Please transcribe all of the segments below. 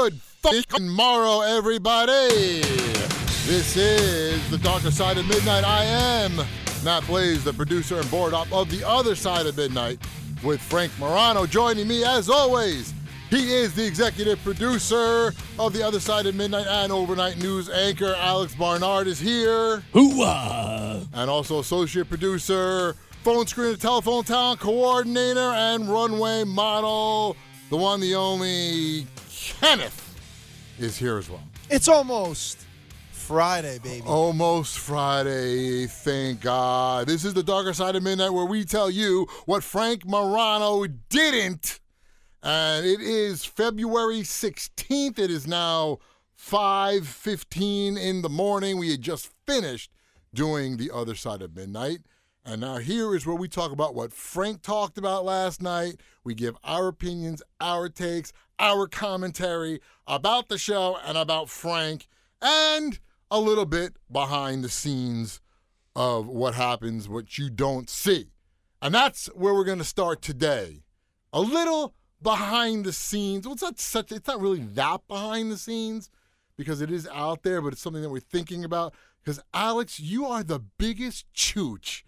Good fucking morrow, everybody. This is the Darker Side of Midnight. I am Matt Blaze, the producer and board op of the Other Side of Midnight, with Frank Morano joining me as always. He is the executive producer of the Other Side of Midnight and overnight news anchor. Alex Barnard is here. Hooah! and also associate producer, phone screen and telephone talent coordinator, and runway model, the one, the only Kenneth is here as well. It's almost Friday, baby. Almost Friday, thank God. This is the darker side of midnight where we tell you what Frank Morano didn't. And it is February 16th. It is now 5:15 in the morning. We had just finished doing the other side of midnight. And now here is where we talk about what Frank talked about last night. We give our opinions, our takes, our commentary about the show and about Frank and a little bit behind the scenes of what happens, what you don't see. And that's where we're going to start today. A little behind the scenes. Well, it's not such it's not really that behind the scenes because it is out there, but it's something that we're thinking about. Because Alex, you are the biggest chooch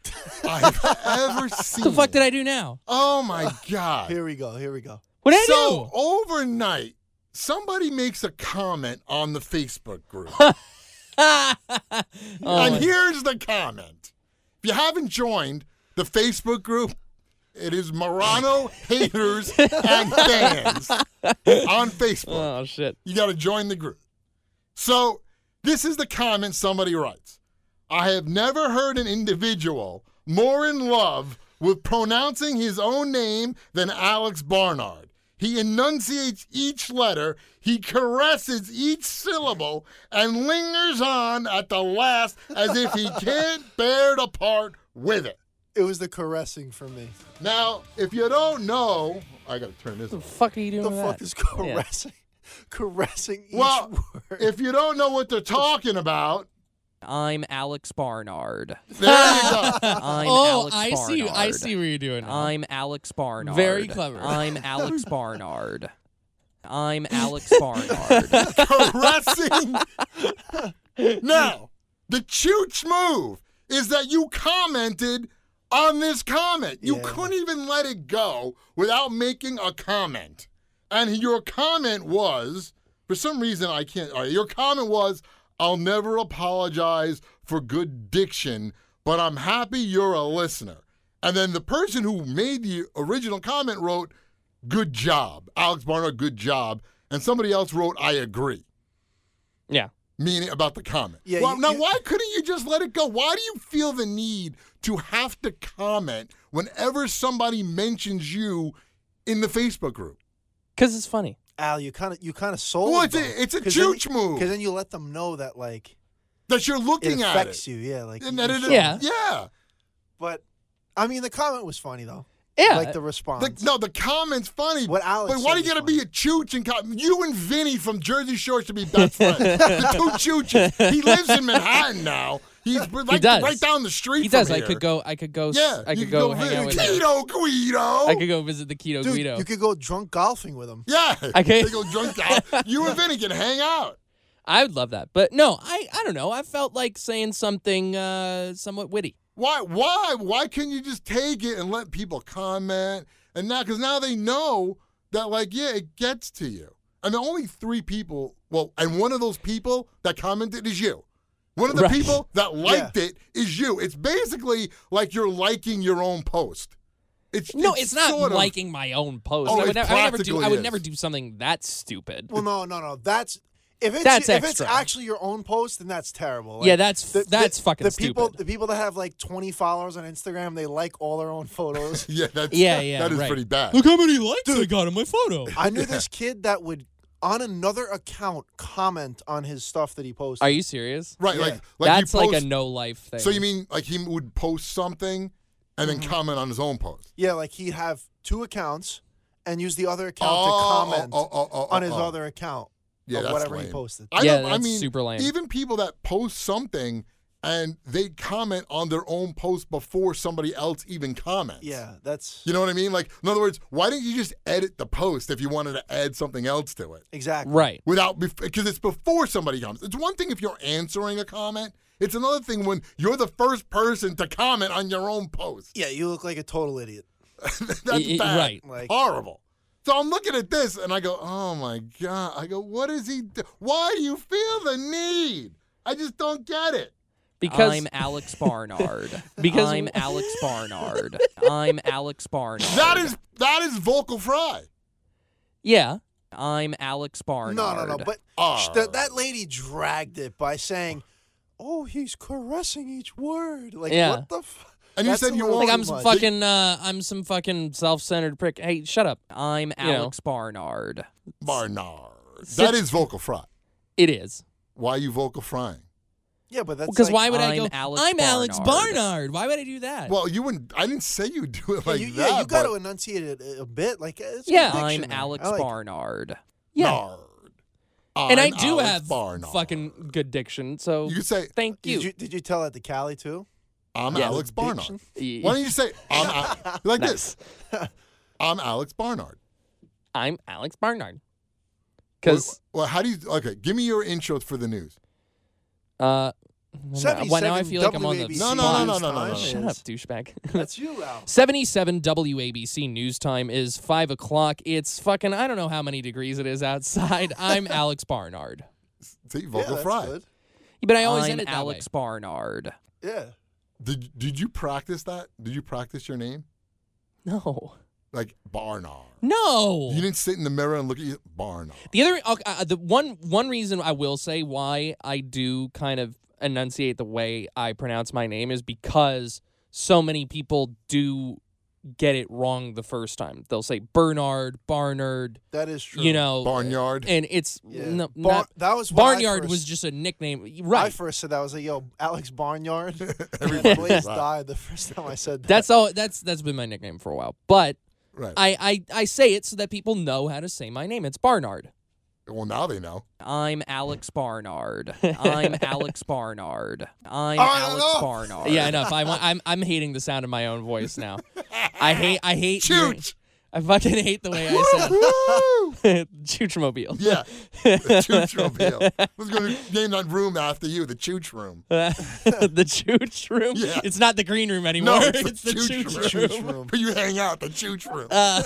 I've ever seen. What the fuck did I do now? Oh my god! Here we go. Here we go. What did so overnight, somebody makes a comment on the Facebook group. Oh, and my- here's the comment. If you haven't joined the Facebook group, it is Morano haters and fans on Facebook. oh shit. You got to join the group. So, this is the comment somebody writes I have never heard an individual more in love with pronouncing his own name than Alex Barnard. He enunciates each letter, he caresses each syllable, and lingers on at the last as if he can't bear to part with it. It was the caressing for me. Now, if you don't know, I got to turn this What on. the fuck are you doing What The with fuck that? is caressing? Caressing each Well, word. if you don't know what they're talking about, I'm Alex Barnard. there you go. I'm oh, Alex I Barnard. see. I see where you're doing. now. I'm Alex Barnard. Very clever. I'm Alex Barnard. I'm Alex Barnard. caressing. now, the chooch move is that you commented on this comment. You Yeah. couldn't even let it go without making a comment. And your comment was, for some reason I can't, all right, your comment was, I'll never apologize for good diction, but I'm happy you're a listener. And then the person who made the original comment wrote, good job. Alex Barnard, good job. And somebody else wrote, I agree. yeah. Meaning about the comment. Yeah, well, you- now you- why couldn't you just let it go? Why do you feel the need to have to comment whenever somebody mentions you in the Facebook group? Because it's funny. Al, you kind of you kind of sold. Well, it's a- it's a chooch move. Because then you let them know that like That you're it looking at affects it. you. Yeah, like And you that it, should- Yeah. yeah. But I mean, the comment was funny though. Yeah. Like the response. The, no, the comment's funny. What Alex but why do you gotta was be a chooch and com- you and Vinny from Jersey Shore should be best friends? the two chooches. He lives in Manhattan now. He's right, does. right down the street. he does. From I here. could go. I could go. Yeah, I you could go, hang out with him. Keto Guido. I could go visit the Keto Dude, Guido. you could go drunk golfing with him. Yeah, I can't- They go drunk out. You and Vinny can hang out. I would love that, but no, I I don't know. I felt like saying something uh, somewhat witty. Why? Why? Why can't you just take it and let people comment? And now, because now they know that, like, yeah, it gets to you. And the only three people, well, and one of those people that commented is you. One of the Right. people that liked it is you. It's basically like you're liking your own post. It's No, it's not sort of- liking my own post. Oh, I, would it never, I would never do. practically I would never do something that stupid. Well, no, no, no. That's if it's That's if it's actually your own post, then that's terrible. Yeah, that's- the, that's the, fucking the people. stupid. The people that have like 20 followers on Instagram, they like all their own photos. Yeah, that's Yeah, yeah, That is right. pretty bad. Look how many likes I got on my photo. I knew this kid that would on another account comment on his stuff that he posted. Are you serious? Right, Yeah. like like he That's like a no life thing. So you mean like he would post something and then Mm-hmm. comment on his own post? yeah, like he'd have two accounts and use the other account Oh, to comment oh, oh, oh, on oh, his oh. other account Yeah, of that's whatever he posted. I Yeah, don't, I that's mean, super lame. Even people that post something and they comment on their own post before somebody else even comments. Yeah, that's You know what I mean? Like, in other words, why didn't you just edit the post if you wanted to add something else to it? exactly right. Without, because it's before somebody comments. It's one thing if you're answering a comment. It's another thing when you're the first person to comment on your own post. Yeah, you look like a total idiot. That's Y- y- bad. right. Like- Horrible. So I'm looking at this and I go, oh my God. I go, what is he do? Why do you feel the need? I just don't get it. Because I'm Alex Barnard. Because- I'm Alex Barnard. I'm Alex Barnard. That is that is vocal fry. yeah, I'm Alex Barnard. No, no, no. But Ah. sh- that, that lady dragged it by saying, "Oh, he's caressing each word." Like Yeah. what the? F- And you That's said a you little won't- like I'm some much. fucking uh I'm some fucking self-centered prick. Hey, shut up. I'm You know. Alex Barnard. Barnard. That is vocal fry. It is. Why are you vocal frying? Yeah, but that's Because like, why would I I'm go? Alex I'm Alex Barnard. Barnard. Why would I do that? Well, you wouldn't. I didn't say you'd do it Yeah, like you, that. yeah, you got to enunciate it a, a bit. Like uh, it's Yeah. I'm. Alex like. Barnard. yeah. Nard. and I I'm do Alex have Barnard. fucking good diction. So You say thank you. Did you did you tell that to Callie too? I'm Yeah. Alex Barnard. Diction? Why don't you say I'm Al- like this? I'm Alex Barnard. I'm Alex Barnard. Because well, how do you? Okay, give me your intro for the news. Uh, well, now I feel like I'm on the WABC No, no, no, no, News no, no, no. Shut up, douchebag. That's you, Al. 77 WABC news time is 5 o'clock. It's fucking, I don't know how many degrees it is outside. I'm Alex Barnard. See, Yeah, vocal that's fry. good. But I always I'm end it that Alex way. Barnard. Yeah. Did Did you practice that? Did you practice your name No. Like Barnard? No. You didn't sit in the mirror and look at you, Barnard. The other, uh, the one one reason I will say why I do kind of enunciate the way I pronounce my name is because so many people do get it wrong the first time. They'll say Bernard, Barnard, That is true. you know, Barnyard. and it's Yeah. no, Bar- not, that was Barnyard first- was just a nickname, Right. I first said that I was like, "Yo, Alex Barnyard." Everybody Blaze says that. died the first time I said that. That's all. That's that's been my nickname for a while, but. Right. I, I, I say it so that people know how to say my name. It's Barnard. well, now they know. I'm Alex Barnard. I'm Alex Barnard. I'm All right, Alex enough. Barnard. Yeah, enough. I want, I'm I'm hating the sound of my own voice now. I hate I hate your- Chooch. I fucking hate the way I Woo! sound. Choochmobile. Yeah, the Chooch Mobile. I was going to name that room after you, the Chooch Room. the chooch room. Yeah. It's not the green room anymore. No, it's, the chooch, room. Chooch room. Where you hang out, the Chooch Room. Uh,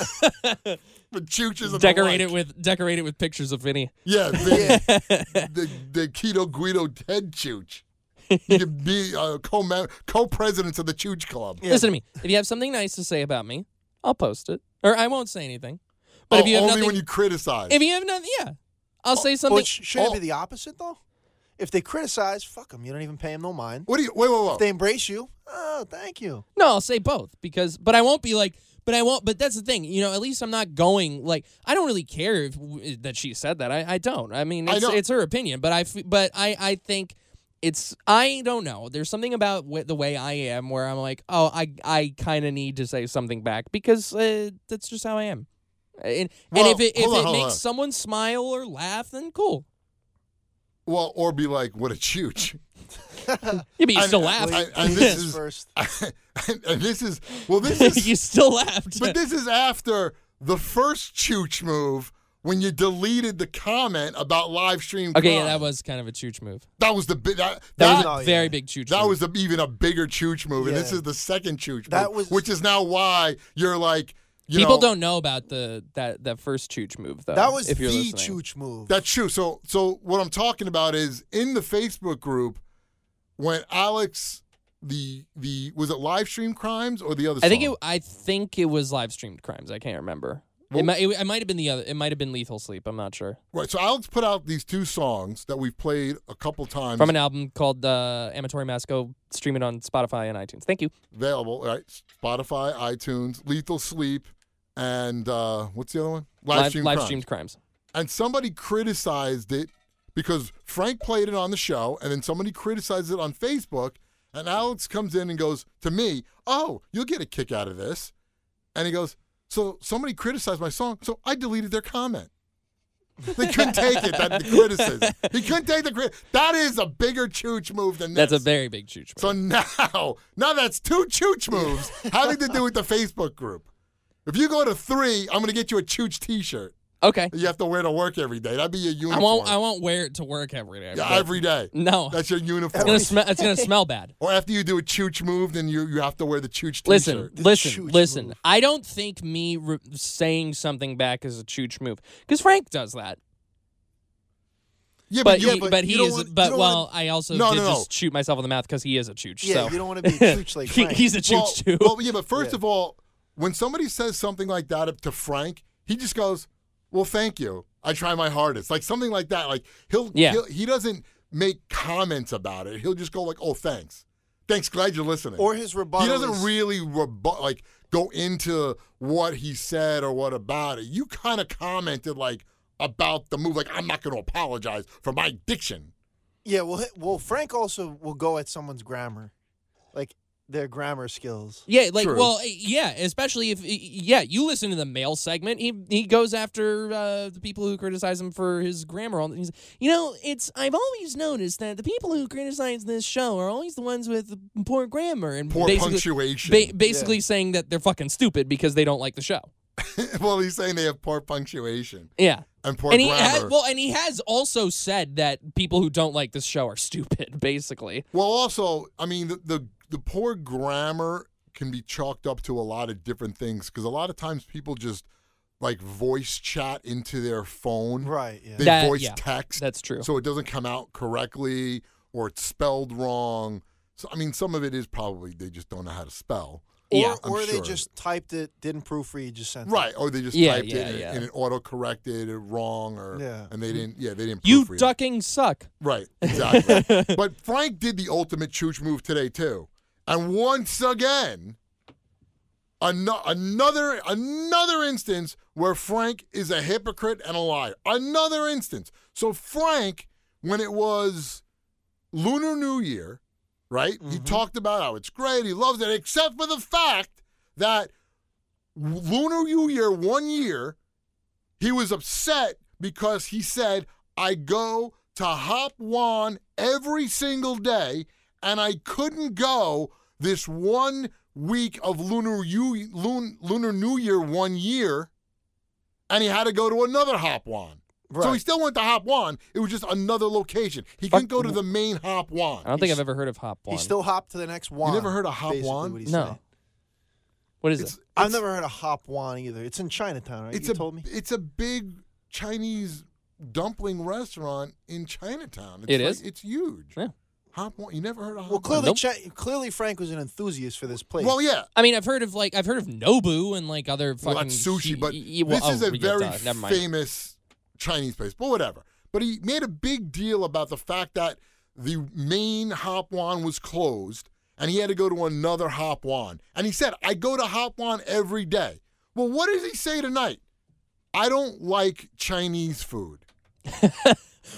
the Chooches and decorate the it with decorate it with pictures of Vinny. Yeah, the, the, the Keto Guido head Chooch. You could be uh, co co-presidents of the Chooch Club. Listen to me. If you have something nice to say about me, I'll post it, or I won't say anything. But if Oh, you have only nothing, when you criticize. if you have nothing, yeah, I'll say oh, something. sh- should it Oh. be the opposite though? If they criticize, fuck them. You don't even pay them no mind. what do you? Wait, wait, wait. If they embrace you, oh, thank you. No, I'll say both because, but I won't be like, but I won't. But that's the thing, you know. At least I'm not going like I don't really care if that she said that. I, I don't. I mean, it's, know. it's her opinion, but I, f- but I, I think it's I don't know. There's something about w- the way I am where I'm like, oh, I, I kind of need to say something back because uh, that's just how I am. And, Well, and if it if on, it makes on. someone smile or laugh, then cool. Well, or be like, what a chooch. Yeah, but you I'm, still I- laughed. I- and this is first. and, and this is well, this is you still laughed. but this is after the first chooch move when you deleted the comment about live stream. okay, yeah, that was kind of a chooch move. that was the big that That, that, was a Oh, yeah. very big chooch. that move. was a, even a bigger chooch move, and this is the second chooch That move, was- which is now why you're like you People know, don't know about the that that first chooch move though. that was if you're the listening. chooch move. That's true. So so what I'm talking about is in the Facebook group when Alex the the was it live stream crimes or the other? I think it. I think it was live streamed crimes. I can't remember. Well- it might. It, it might have been the other. It might have been Lethal Sleep. I'm not sure. right. So Alex put out these two songs that we've played a couple times. From an album called uh, Amatori Masco. Stream it on Spotify and iTunes. Thank you. available right. Spotify, iTunes, Lethal Sleep, and uh, what's the other one? Live, stream live crimes. streamed crimes. and somebody criticized it because Frank played it on the show, and then somebody criticized it on Facebook, and Alex comes in and goes to me, "Oh, you'll get a kick out of this," and he goes, "So somebody criticized my song, so I deleted their comment." They couldn't take it that the criticism. He couldn't take the crit. That is a bigger chooch move than this. That's a very big chooch. Move. So now, now that's two chooch moves having to do with the Facebook group. If you go to three, I'm going to get you a chooch T-shirt okay. you have to wear to work every day. That'd be your uniform. I uniform. won't. I won't wear it to work every day. Yeah, every day. No. That's your It's uniform. gonna smell. It's gonna smell bad. or after you do a chooch move, then you you have to wear the chooch T-shirt. Listen, The listen, listen. move. I don't think me re- saying something back is a chooch move because Frank does that. Yeah, But you- he, but but he is. want- but well, want- I also No, did no, no. just shoot myself in the mouth because he is a chooch. Yeah, so you don't want to be a chooch like He- Frank. he's a chooch well, too. well, yeah, but first Yeah. of all, when somebody says something like that to Frank, he just goes, "Well, thank you. I try my hardest." Like something like that. Like he'll, Yeah. he'll he doesn't make comments about it. He'll just go like, "Oh, thanks, thanks, glad you're listening." or his rebuttal. he doesn't is- really rebu- like go into what he said or what about it. You kind of commented like about the move, like I'm not going to apologize for my diction. Yeah, well, well, Frank also will go at someone's grammar, like their grammar skills. Yeah, like True. well, yeah, especially if yeah, you listen to the mail segment. He he goes after uh, the people who criticize him for his grammar. On he's, you know, it's I've always noticed that the people who criticize this show are always the ones with poor grammar and Poor basically, punctuation. ba- basically saying that they're fucking stupid because they don't like the show. well, he's saying they have poor punctuation Yeah, and poor and he grammar. has well, and he has also said that people who don't like this show are stupid. Basically, Well, also, I mean, the, the the poor grammar can be chalked up to a lot of different things because a lot of times people just like voice chat into their phone. Right. Yeah. They That- voice yeah, text, that's true. so it doesn't come out correctly or it's spelled wrong. So I mean, some of it is probably they just don't know how to spell. or yeah, I'm or they sure. just typed it, didn't proofread, just sent it. Right, or they just Yeah, typed yeah, it yeah. and it auto corrected it wrong, or Yeah. and they didn't. Yeah, they didn't. you proofread it. ducking suck. Right, exactly. but Frank did the ultimate chooch move today too, and once again, ano- another another instance where Frank is a hypocrite and a liar. Another instance. So Frank, when it was Lunar New Year, right? He mm-hmm. talked about how it's great, he loves it, except for the fact that Lunar New Year one year, he was upset because he said, I go to Hop One every single day, and I couldn't go this one week of Lunar, U- Lun- Lunar New Year one year, and he had to go to another Hop One. So he still went to Hop One. It was just another location. He Fuck- couldn't go to the main Hop One. I don't think He's- I've ever heard of Hop One. He still hopped to the next one. You never heard of Hop One? No. saying. What is It's, it? I've it's- never heard of Hop One either. It's in Chinatown, right? It's you a told me. it's a big Chinese dumpling restaurant in Chinatown. It's It like- is? It's huge. Yeah. Hop one. You never heard of Hop Well, one? clearly, Nope. Chi- clearly Frank was an enthusiast for this place. Well, yeah. I mean, I've heard of like I've heard of Nobu and like other fucking Well, that's sushi, he- but he- well, this is oh, a yeah, very duh, never mind. famous Chinese place. But whatever. But he made a big deal about the fact that the main Hop One was closed, and he had to go to another Hop One. And he said, "I go to Hop One every day." Well, what does he say tonight? I don't like Chinese food.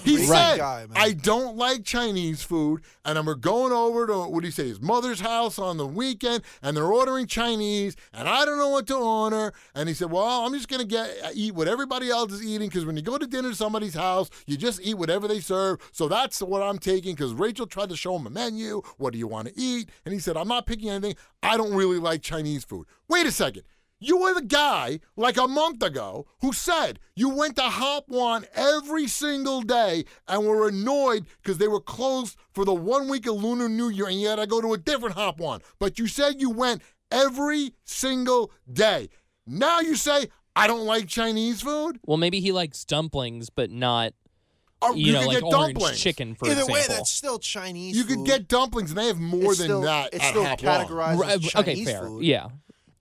He Great said, guy. I don't like Chinese food, and I'm going over to, what do you say, his mother's house on the weekend, and they're ordering Chinese, and I don't know what to order. And he said, Well, I'm just going to get uh, eat what everybody else is eating, because when you go to dinner to somebody's house, you just eat whatever they serve. So that's what I'm taking, because Rachel tried to show him a menu. What do you want to eat? And he said, I'm not picking anything. I don't really like Chinese food. Wait a second. You were the guy like a month ago who said you went to Hop One every single day and were annoyed because they were closed for the one week of Lunar New Year and you had to go to a different Hop One. But you said you went every single day. Now you say, I don't like Chinese food? Well, maybe he likes dumplings, but not Or you, you know, could like get orange dumplings. chicken, for Either example. way, that's still Chinese. You could get dumplings, and they have more It's than still, that It's at still Hop Long. categorized Right, as okay, fair. food. Yeah,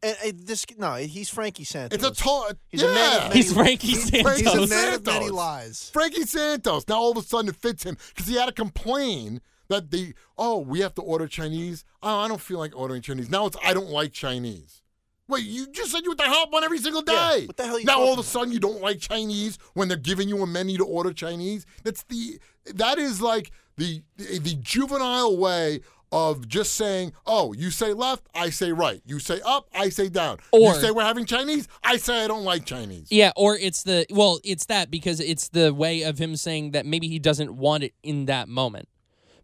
And, and this no, he's Frankie Santos. It's a tall. Uh, he's yeah. a man of many, He's Frankie he's, Santos. He's a Frankie man of many Santos. lies. Frankie Santos. Now all of a sudden it fits him because he had to complain that the oh we have to order Chinese. Oh, I don't feel like ordering Chinese. Now it's I don't like Chinese. Wait, you just said you were the help one every single Yeah, day. what the hell are you now all of a sudden you don't like Chinese when they're giving you a menu to order Chinese. That's the that is like the the, the juvenile way of just saying, oh, you say left, I say right. You say up, I say down. Or- you say we're having Chinese, I say I don't like Chinese. yeah, or it's the well, it's that because it's the way of him saying that maybe he doesn't want it in that moment.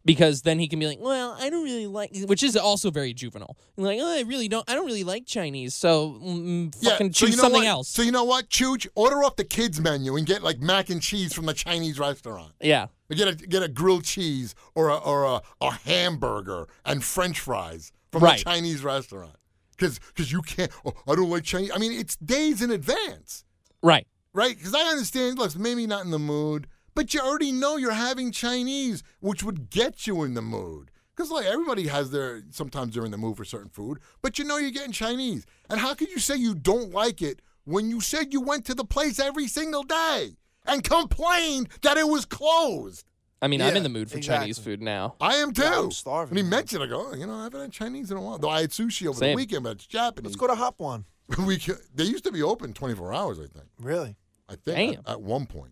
Because then he can be like, well, I don't really like, which is also very juvenile. Like, oh, I really don't, I don't really like Chinese, so mm, fucking so choose you know something what? else. So you know what? Chooch, order off the kids menu and get like mac and cheese from the Chinese restaurant. yeah, Or Get a get a grilled cheese or a or a, a hamburger and French fries from Right. the Chinese restaurant. Because you can't. Oh, I don't like Chinese. I mean, it's days in advance, right. right? Because I understand. Look, maybe not in the mood, but you already know you're having Chinese, which would get you in the mood. Because like everybody has their sometimes they're in the mood for certain food, but you know you're getting Chinese. And how could you say you don't like it when you said you went to the place every single day and complained that it was closed? I mean, I'm in the mood for exactly. Chinese food now. I am too. Yeah, I'm starving, When he mentioned, I go, oh, you know, I haven't had Chinese in a while. Though I had sushi over the Same. weekend, but it's Japanese. Let's go to Hop One. we could, they used to be open 24 hours, I think. Really? I think Damn. at, at one point.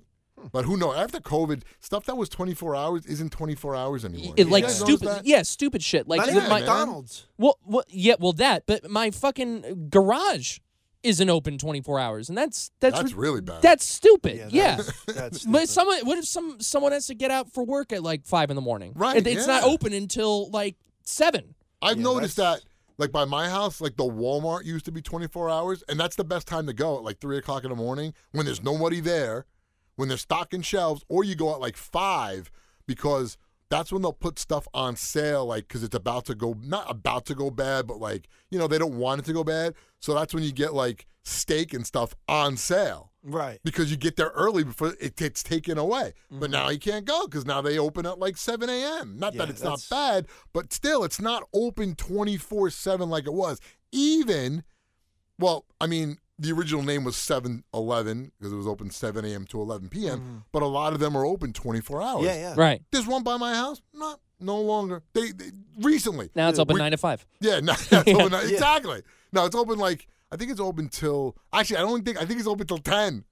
But who knows? After COVID, stuff that was 24 hours isn't 24 hours anymore. It, like guys stupid, yeah, stupid shit. Like Not even yeah, my, man. McDonald's. well, well, yeah, well that, but my fucking garage isn't open 24 hours, and that's that's That's rid- really bad. That's stupid. that Yeah. is- that's But someone, what if some someone has to get out for work at like five in the morning? Right, It- it's not yeah. open until like seven. I've Yeah, noticed that's- that, like by my house, like the Walmart used to be 24 hours, and that's the best time to go at like three o'clock in the morning when there's nobody there, when they're stocking shelves, or you go at like five because that's when they'll put stuff on sale, like because it's about to go, not about to go bad, but like you know they don't want it to go bad, so that's when you get like steak and stuff on sale Right. because you get there early before it gets taken away. Mm-hmm. But now you can't go because now they open at like 7 a.m. Not that Yeah, it's not bad, but still, it's not open 24 7 like it was. Even, well, I mean, the original name was 7 Eleven because it was open 7 a.m. to 11 p.m., but a lot of them are open 24 hours. Mm-hmm. Yeah, yeah. Right There's one by my house? Not, no longer. They, they recently. now, it's Yeah, open we- nine to five. Yeah, no, it's open, Yeah. exactly. No, it's open like, I think it's open till, actually, I don't think, I think it's open till 10.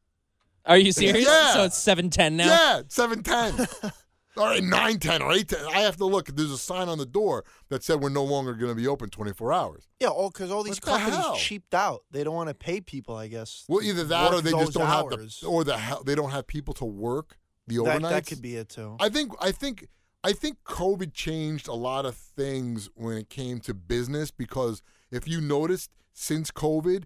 Are you serious? Yeah. So it's seven ten now. Yeah, seven ten. or nine ten or eight ten. I have to look. There's a sign on the door that said we're no longer going to be open 24 hours. Yeah, all because all these What the companies hell? cheaped out. They don't want to pay people, I guess. Well, either that or work they just those don't hours. have the or the they don't have people to work the that, overnights. that could be it too. I think I think I think COVID changed a lot of things when it came to business because if you noticed since COVID,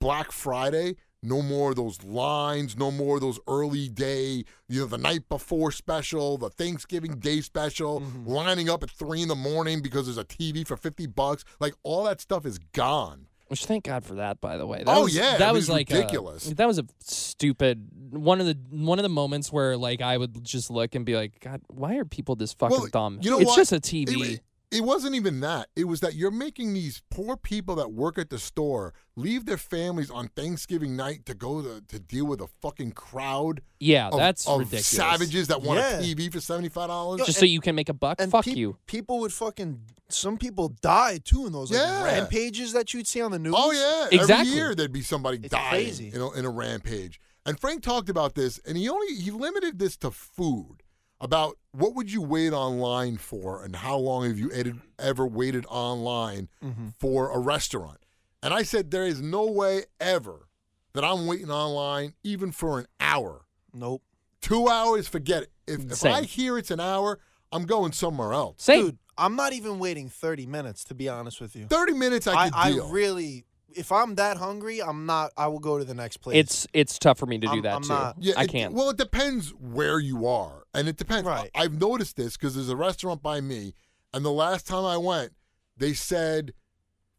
Black Friday, no more of those lines, no more of those early day, you know, the night before special, the Thanksgiving Day special, Mm-hmm. lining up at three in the morning because there's a TV for fifty bucks. Like all that stuff is gone. Which thank God for that, by the way. That Oh, was, yeah, that was it's like a- ridiculous. that was a stupid one of the one of the moments where like I would just look and be like, God, why are people this fucking Well, dumb? you know it's what? just a TV. It, it wasn't even that. It was that you're making these poor people that work at the store leave their families on Thanksgiving night to go to, to deal with a fucking crowd yeah, of, that's of ridiculous. savages that want Yeah. a TV for seventy five dollars. Just so you can make a buck. and Fuck peop- you. People would fucking. Some people die too in those like, Yeah. rampages that you'd see on the news. Oh yeah, Exactly. Every year there'd be somebody It's dying crazy. You know, in a rampage. And Frank talked about this, and he only he limited this to food. About what would you wait online for, and how long have you ed- ever waited online Mm-hmm. for a restaurant? And I said there is no way ever that I'm waiting online even for an hour. Nope. Two hours, forget it. If, if I hear it's an hour, I'm going somewhere else. Same. Dude, I'm not even waiting 30 minutes to be honest with you. Thirty minutes, I I, could I deal. really, if I'm that hungry, I'm not. I will go to the next place. It's it's tough for me to do I'm- that I'm too. not- Yeah, I it- can't. Well, it depends where you are, and it depends. Right. I- I've noticed this because there's a restaurant by me, and the last time I went, they said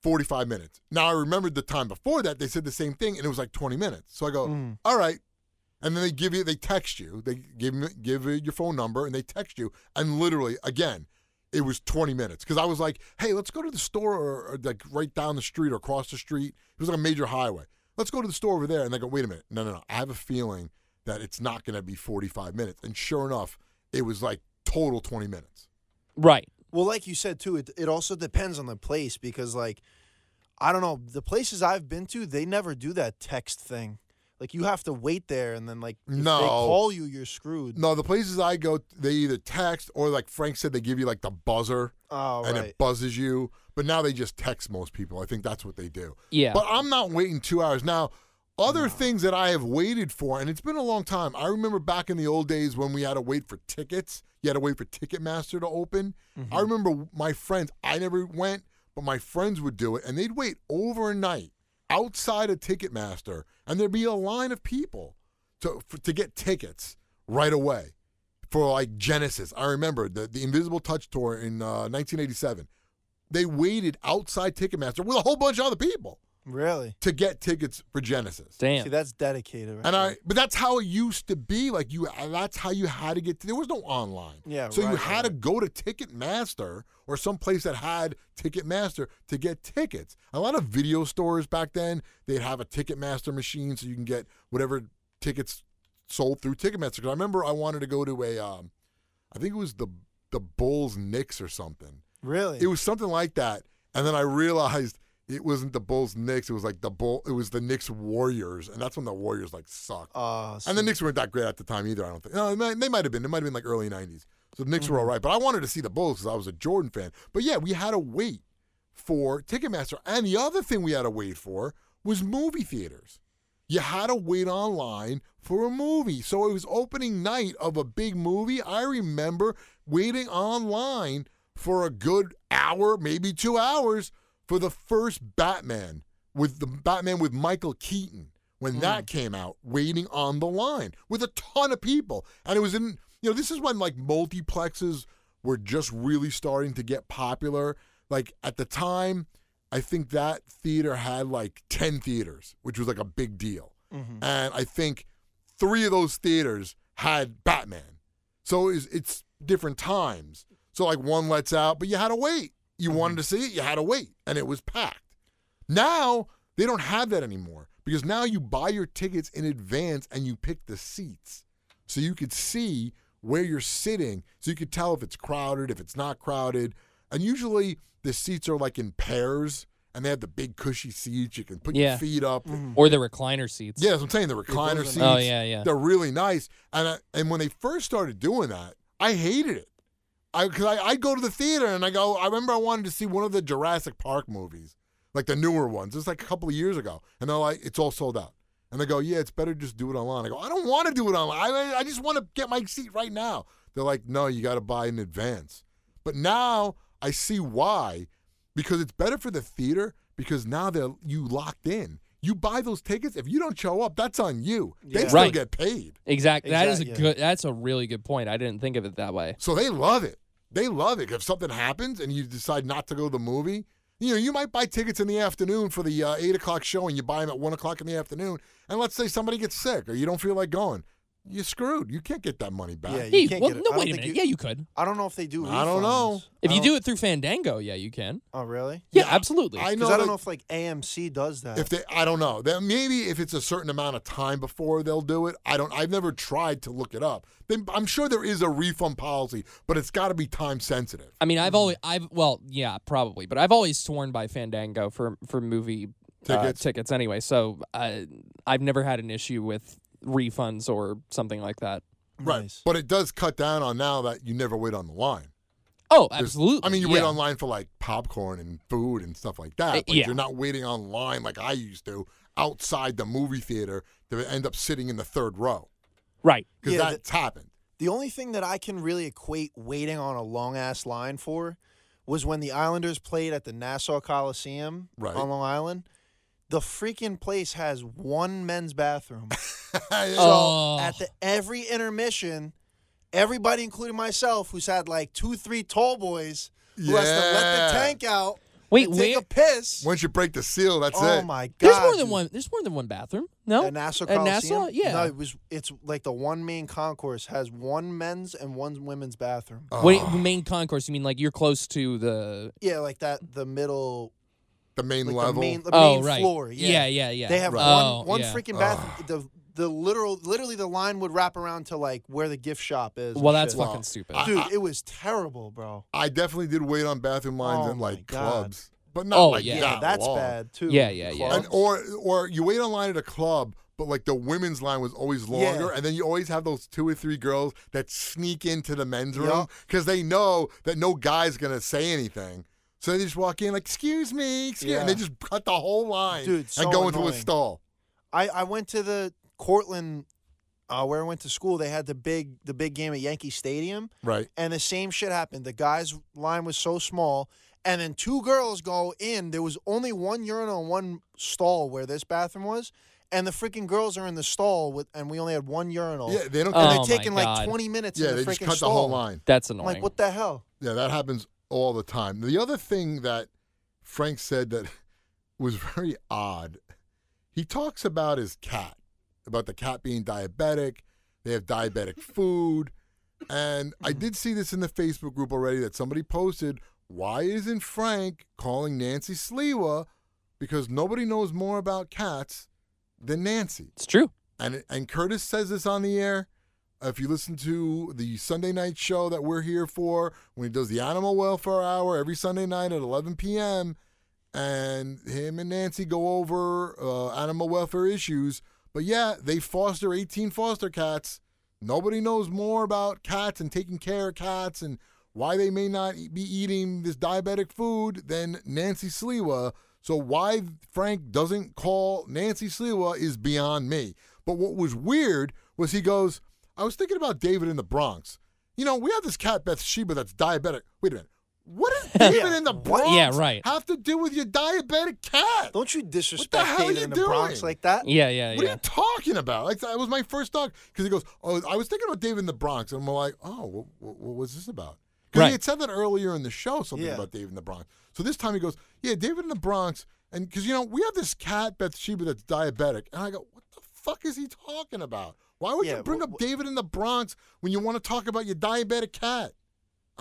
45 minutes. Now I remembered the time before that they said the same thing, and it was like 20 minutes. So I go, Mm. all right, and then they give you, they text you, they give give you your phone number, and they text you, and literally, again, it was 20 minutes because I was like, hey, let's go to the store or, or like right down the street or across the street. It was like a major highway. Let's go to the store over there. And they go, wait a minute. No, no, no. I have a feeling that it's not going to be 45 minutes. And sure enough, it was like total 20 minutes. Right. Well, like you said too, it it also depends on the place because like I don't know, the places I've been to, they never do that text thing. Like you have to wait there and then like if No. they call you, you're screwed. No, the places I go, they either text or like Frank said, they give you like the buzzer Oh, and right. it buzzes you. But now they just text most people. I think that's what they do. Yeah. But I'm not waiting two hours. Now, other things that I have waited for, and it's been a long time. I remember back in the old days when we had to wait for tickets. You had to wait for Ticketmaster to open. I remember my friends, I never went, but my friends would do it, and they'd wait overnight outside of Ticketmaster, and there'd be a line of people to, for, to get tickets right away for like Genesis. I remember the, the Invisible Touch tour in uh, 1987. They waited outside Ticketmaster with a whole bunch of other people really? to get tickets for Genesis. Damn. See, that's dedicated. Right And there. I, but that's how it used to be. Like you, that's how you had to get. To, there was no online. Yeah, So you right, had to go to Ticketmaster or some place that had Ticketmaster to get tickets. A lot of video stores back then, they'd have a Ticketmaster machine so you can get whatever tickets sold through Ticketmaster. 'Cause I remember I wanted to go to a, um, I think it was the the Bulls Knicks or something. really? It was something like that. And then I realized it wasn't the Bulls Knicks. It was like the Bull. It was the Knicks Warriors, and that's when the Warriors like sucked. uh, and the Knicks weren't that great at the time either. I don't think. No, they might- have been. It might have been like early '90s. So the Knicks were all right. But I wanted to see the Bulls because I was a Jordan fan. But yeah, we had to wait for Ticketmaster. And the other thing we had to wait for was movie theaters. You had to wait online for a movie. So it was opening night of a big movie. I remember waiting online for a good hour, maybe two hours, for the first Batman with the Batman with Michael Keaton when that came out, waiting on the line with a ton of people. And it was in, you know, this is when like multiplexes were just really starting to get popular. Like at the time, I think that theater had like 10 theaters, which was like a big deal. Mhm. And I think three of those theaters had Batman. So it's, it's different times. So like one lets out, but you had to wait. You wanted to see it, you had to wait, and it was packed. Now they don't have that anymore because now you buy your tickets in advance and you pick the seats. So you could see where you're sitting. So you could tell if it's crowded, if it's not crowded. And usually the seats are like in pairs and they have the big cushy seats. You can put Yeah. your feet up. or the recliner seats. Yeah, that's I'm saying. The recliner seats. Oh, yeah, yeah. They're really nice. And I, and when they first started doing that, I hated it. I because I I go to the theater and I go. I remember I wanted to see one of the Jurassic Park movies, like the newer ones. It's like a couple of years ago, and they're like, it's all sold out. And they go, yeah, it's better just do it online. I go, I don't want to do it online. I I just want to get my seat right now. They're like, no, you got to buy in advance. But now I see why, because it's better for the theater because now they're you locked in. You buy those tickets. If you don't show up, that's on you. They Yeah. still Right. get paid. Exactly. That is a yeah. good. That's a really good point. I didn't think of it that way. So they love it. They love it. If something happens and you decide not to go to the movie, you know, you might buy tickets in the afternoon for the uh, eight o'clock show, and you buy them at one o'clock in the afternoon. And let's say somebody gets sick or you don't feel like going, you're screwed. You can't get that money back. Yeah, you Hey, can't well, get it. no, I don't wait a think minute. you- yeah, you could. I don't know if they do. I don't know. refunds. If I you don't- do it through Fandango, yeah, you can. Oh, really? Yeah, Yeah, absolutely. I know. Because I don't that- know if like AMC does that. if they, I don't know. Then maybe if it's a certain amount of time before they'll do it. I don't. I've never tried to look it up. Then I'm sure there is a refund policy, but it's got to be time sensitive. I mean, Mm-hmm. I've always, I've, well, yeah, probably, but I've always sworn by Fandango for for movie uh, Tickets. tickets anyway. So uh, I've never had an issue with refunds or something like that. Right. Nice. But it does cut down on now that you never wait on the line. Oh, There's- absolutely. I mean, you yeah. wait online for like popcorn and food and stuff like that, Uh, but yeah. you're not waiting online like I used to outside the movie theater to end up sitting in the third row Right. because Yeah, that's happened. The only thing that I can really equate waiting on a long ass line for was when the Islanders played at the Nassau Coliseum Right. on Long Island. The freaking place has one men's bathroom. So Oh. at the every intermission, everybody, including myself, who's had like two, three tall boys, who has to let the tank out, Wait, and take where? a piss. Once you break the seal, that's oh it. Oh my god! There's more than one. There's more than one bathroom. No, At Nassau At Nassau? Yeah. No, it was. It's like the one main concourse has one men's and one women's bathroom. Oh, Wait, main concourse. You mean like you're close to the? Yeah, like that. The middle, the main like level. the main, the oh, main right. floor. yeah, yeah, yeah. They have Right. Oh, one one yeah. freaking bathroom. The the literal, literally, the line would wrap around to like where the gift shop is. Well, that's shit. fucking Well, stupid. I- Dude, it was terrible, bro. I definitely did wait on bathroom lines Oh in my like God. clubs, but not Oh, like yeah. Yeah, that that's long. bad too. Yeah, yeah, yeah. And, or or you wait on line at a club, but like the women's line was always longer, Yeah. and then you always have those two or three girls that sneak into the men's room because they know that no guy's gonna say anything. So they just walk in like, "Excuse me," excuse, me and they Yeah. just cut the whole line Dude, and so go into a annoying. stall. I, I went to the Cortland, uh, where I went to school. They had the big the big game at Yankee Stadium, Right. and the same shit happened. The guys' line was so small, and then two girls go in. There was only one urinal and one stall where this bathroom was, and the freaking girls are in the stall with, and we only had one urinal. Yeah, they don't. Oh, and my they're taking like twenty minutes. yeah, in they the just freaking cut stall. the whole line. That's I'm annoying. like, what the hell? Yeah, that happens all the time. The other thing that Frank said that was very odd, he talks about his cat, about the cat being diabetic. They have diabetic food. And I did see this in the Facebook group already that somebody posted, why isn't Frank calling Nancy Sliwa? Because nobody knows more about cats than Nancy. It's true. And and Curtis says this on the air. If you listen to the Sunday night show that we're here for, when he does the animal welfare hour every Sunday night at 11 p.m., and him and Nancy go over uh, animal welfare issues. But yeah, they foster 18 foster cats. Nobody knows more about cats and taking care of cats and why they may not be eating this diabetic food than Nancy Sliwa. So why Frank doesn't call Nancy Sliwa is beyond me. But what was weird was he goes, I was thinking about David in the Bronx. You know, we have this cat Bathsheba that's diabetic. Wait a minute. What does David in the What? Bronx Yeah, right. have to do with your diabetic cat? Don't you disrespect the hell are David you in the Bronx like that? Yeah, yeah, What are yeah. you talking about? Like that was my first dog because he goes, "Oh, I was thinking about David in the Bronx," and I'm like, "Oh, what, what, what was this about?" Because Right. he had said that earlier in the show, something Yeah. about David in the Bronx. So this time he goes, "Yeah, David in the Bronx," and because you know we have this cat Bathsheba that's diabetic, and I go, "What the fuck is he talking about? Why would Yeah, you bring wh- up wh- David in the Bronx when you want to talk about your diabetic cat?"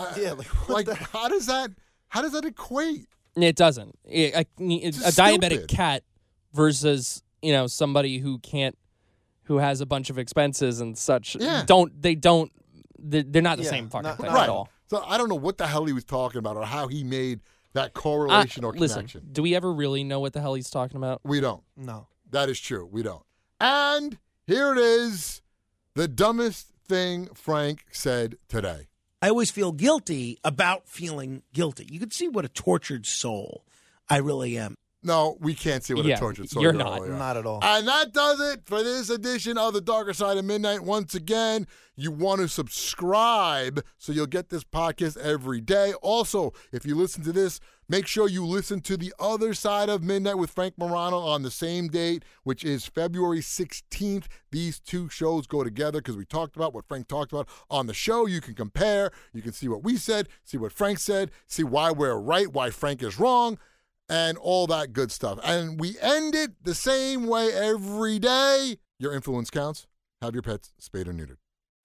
I- Yeah, like, what like the- how does that how does that equate? It doesn't. It, a, it's a It's diabetic cat versus you know somebody who can't, who has a bunch of expenses and such. Yeah. Don't they don't? They're, they're not the Yeah, same fucking not- thing not at at all. So I don't know what the hell he was talking about or how he made that correlation Uh, or listen, connection. do we ever really know what the hell he's talking about? We don't. No. That is true. We don't. And here it is the dumbest thing Frank said today. I always feel guilty about feeling guilty. You can see what a tortured soul I really am. No, we can't see what Yeah, a tortured soul you're you not. are. Not at all. And that does it for this edition of The Darker Side of Midnight. Once again, you want to subscribe so you'll get this podcast every day. Also, if you listen to this, make sure you listen to The Other Side of Midnight with Frank Morano on the same date, which is February 16th. These two shows go together because we talked about what Frank talked about on the show. You can compare, you can see what we said, see what Frank said, see why we're right, why Frank is wrong and all that good stuff. And we end it the same way every day. Your influence counts. Have your pets spayed or neutered.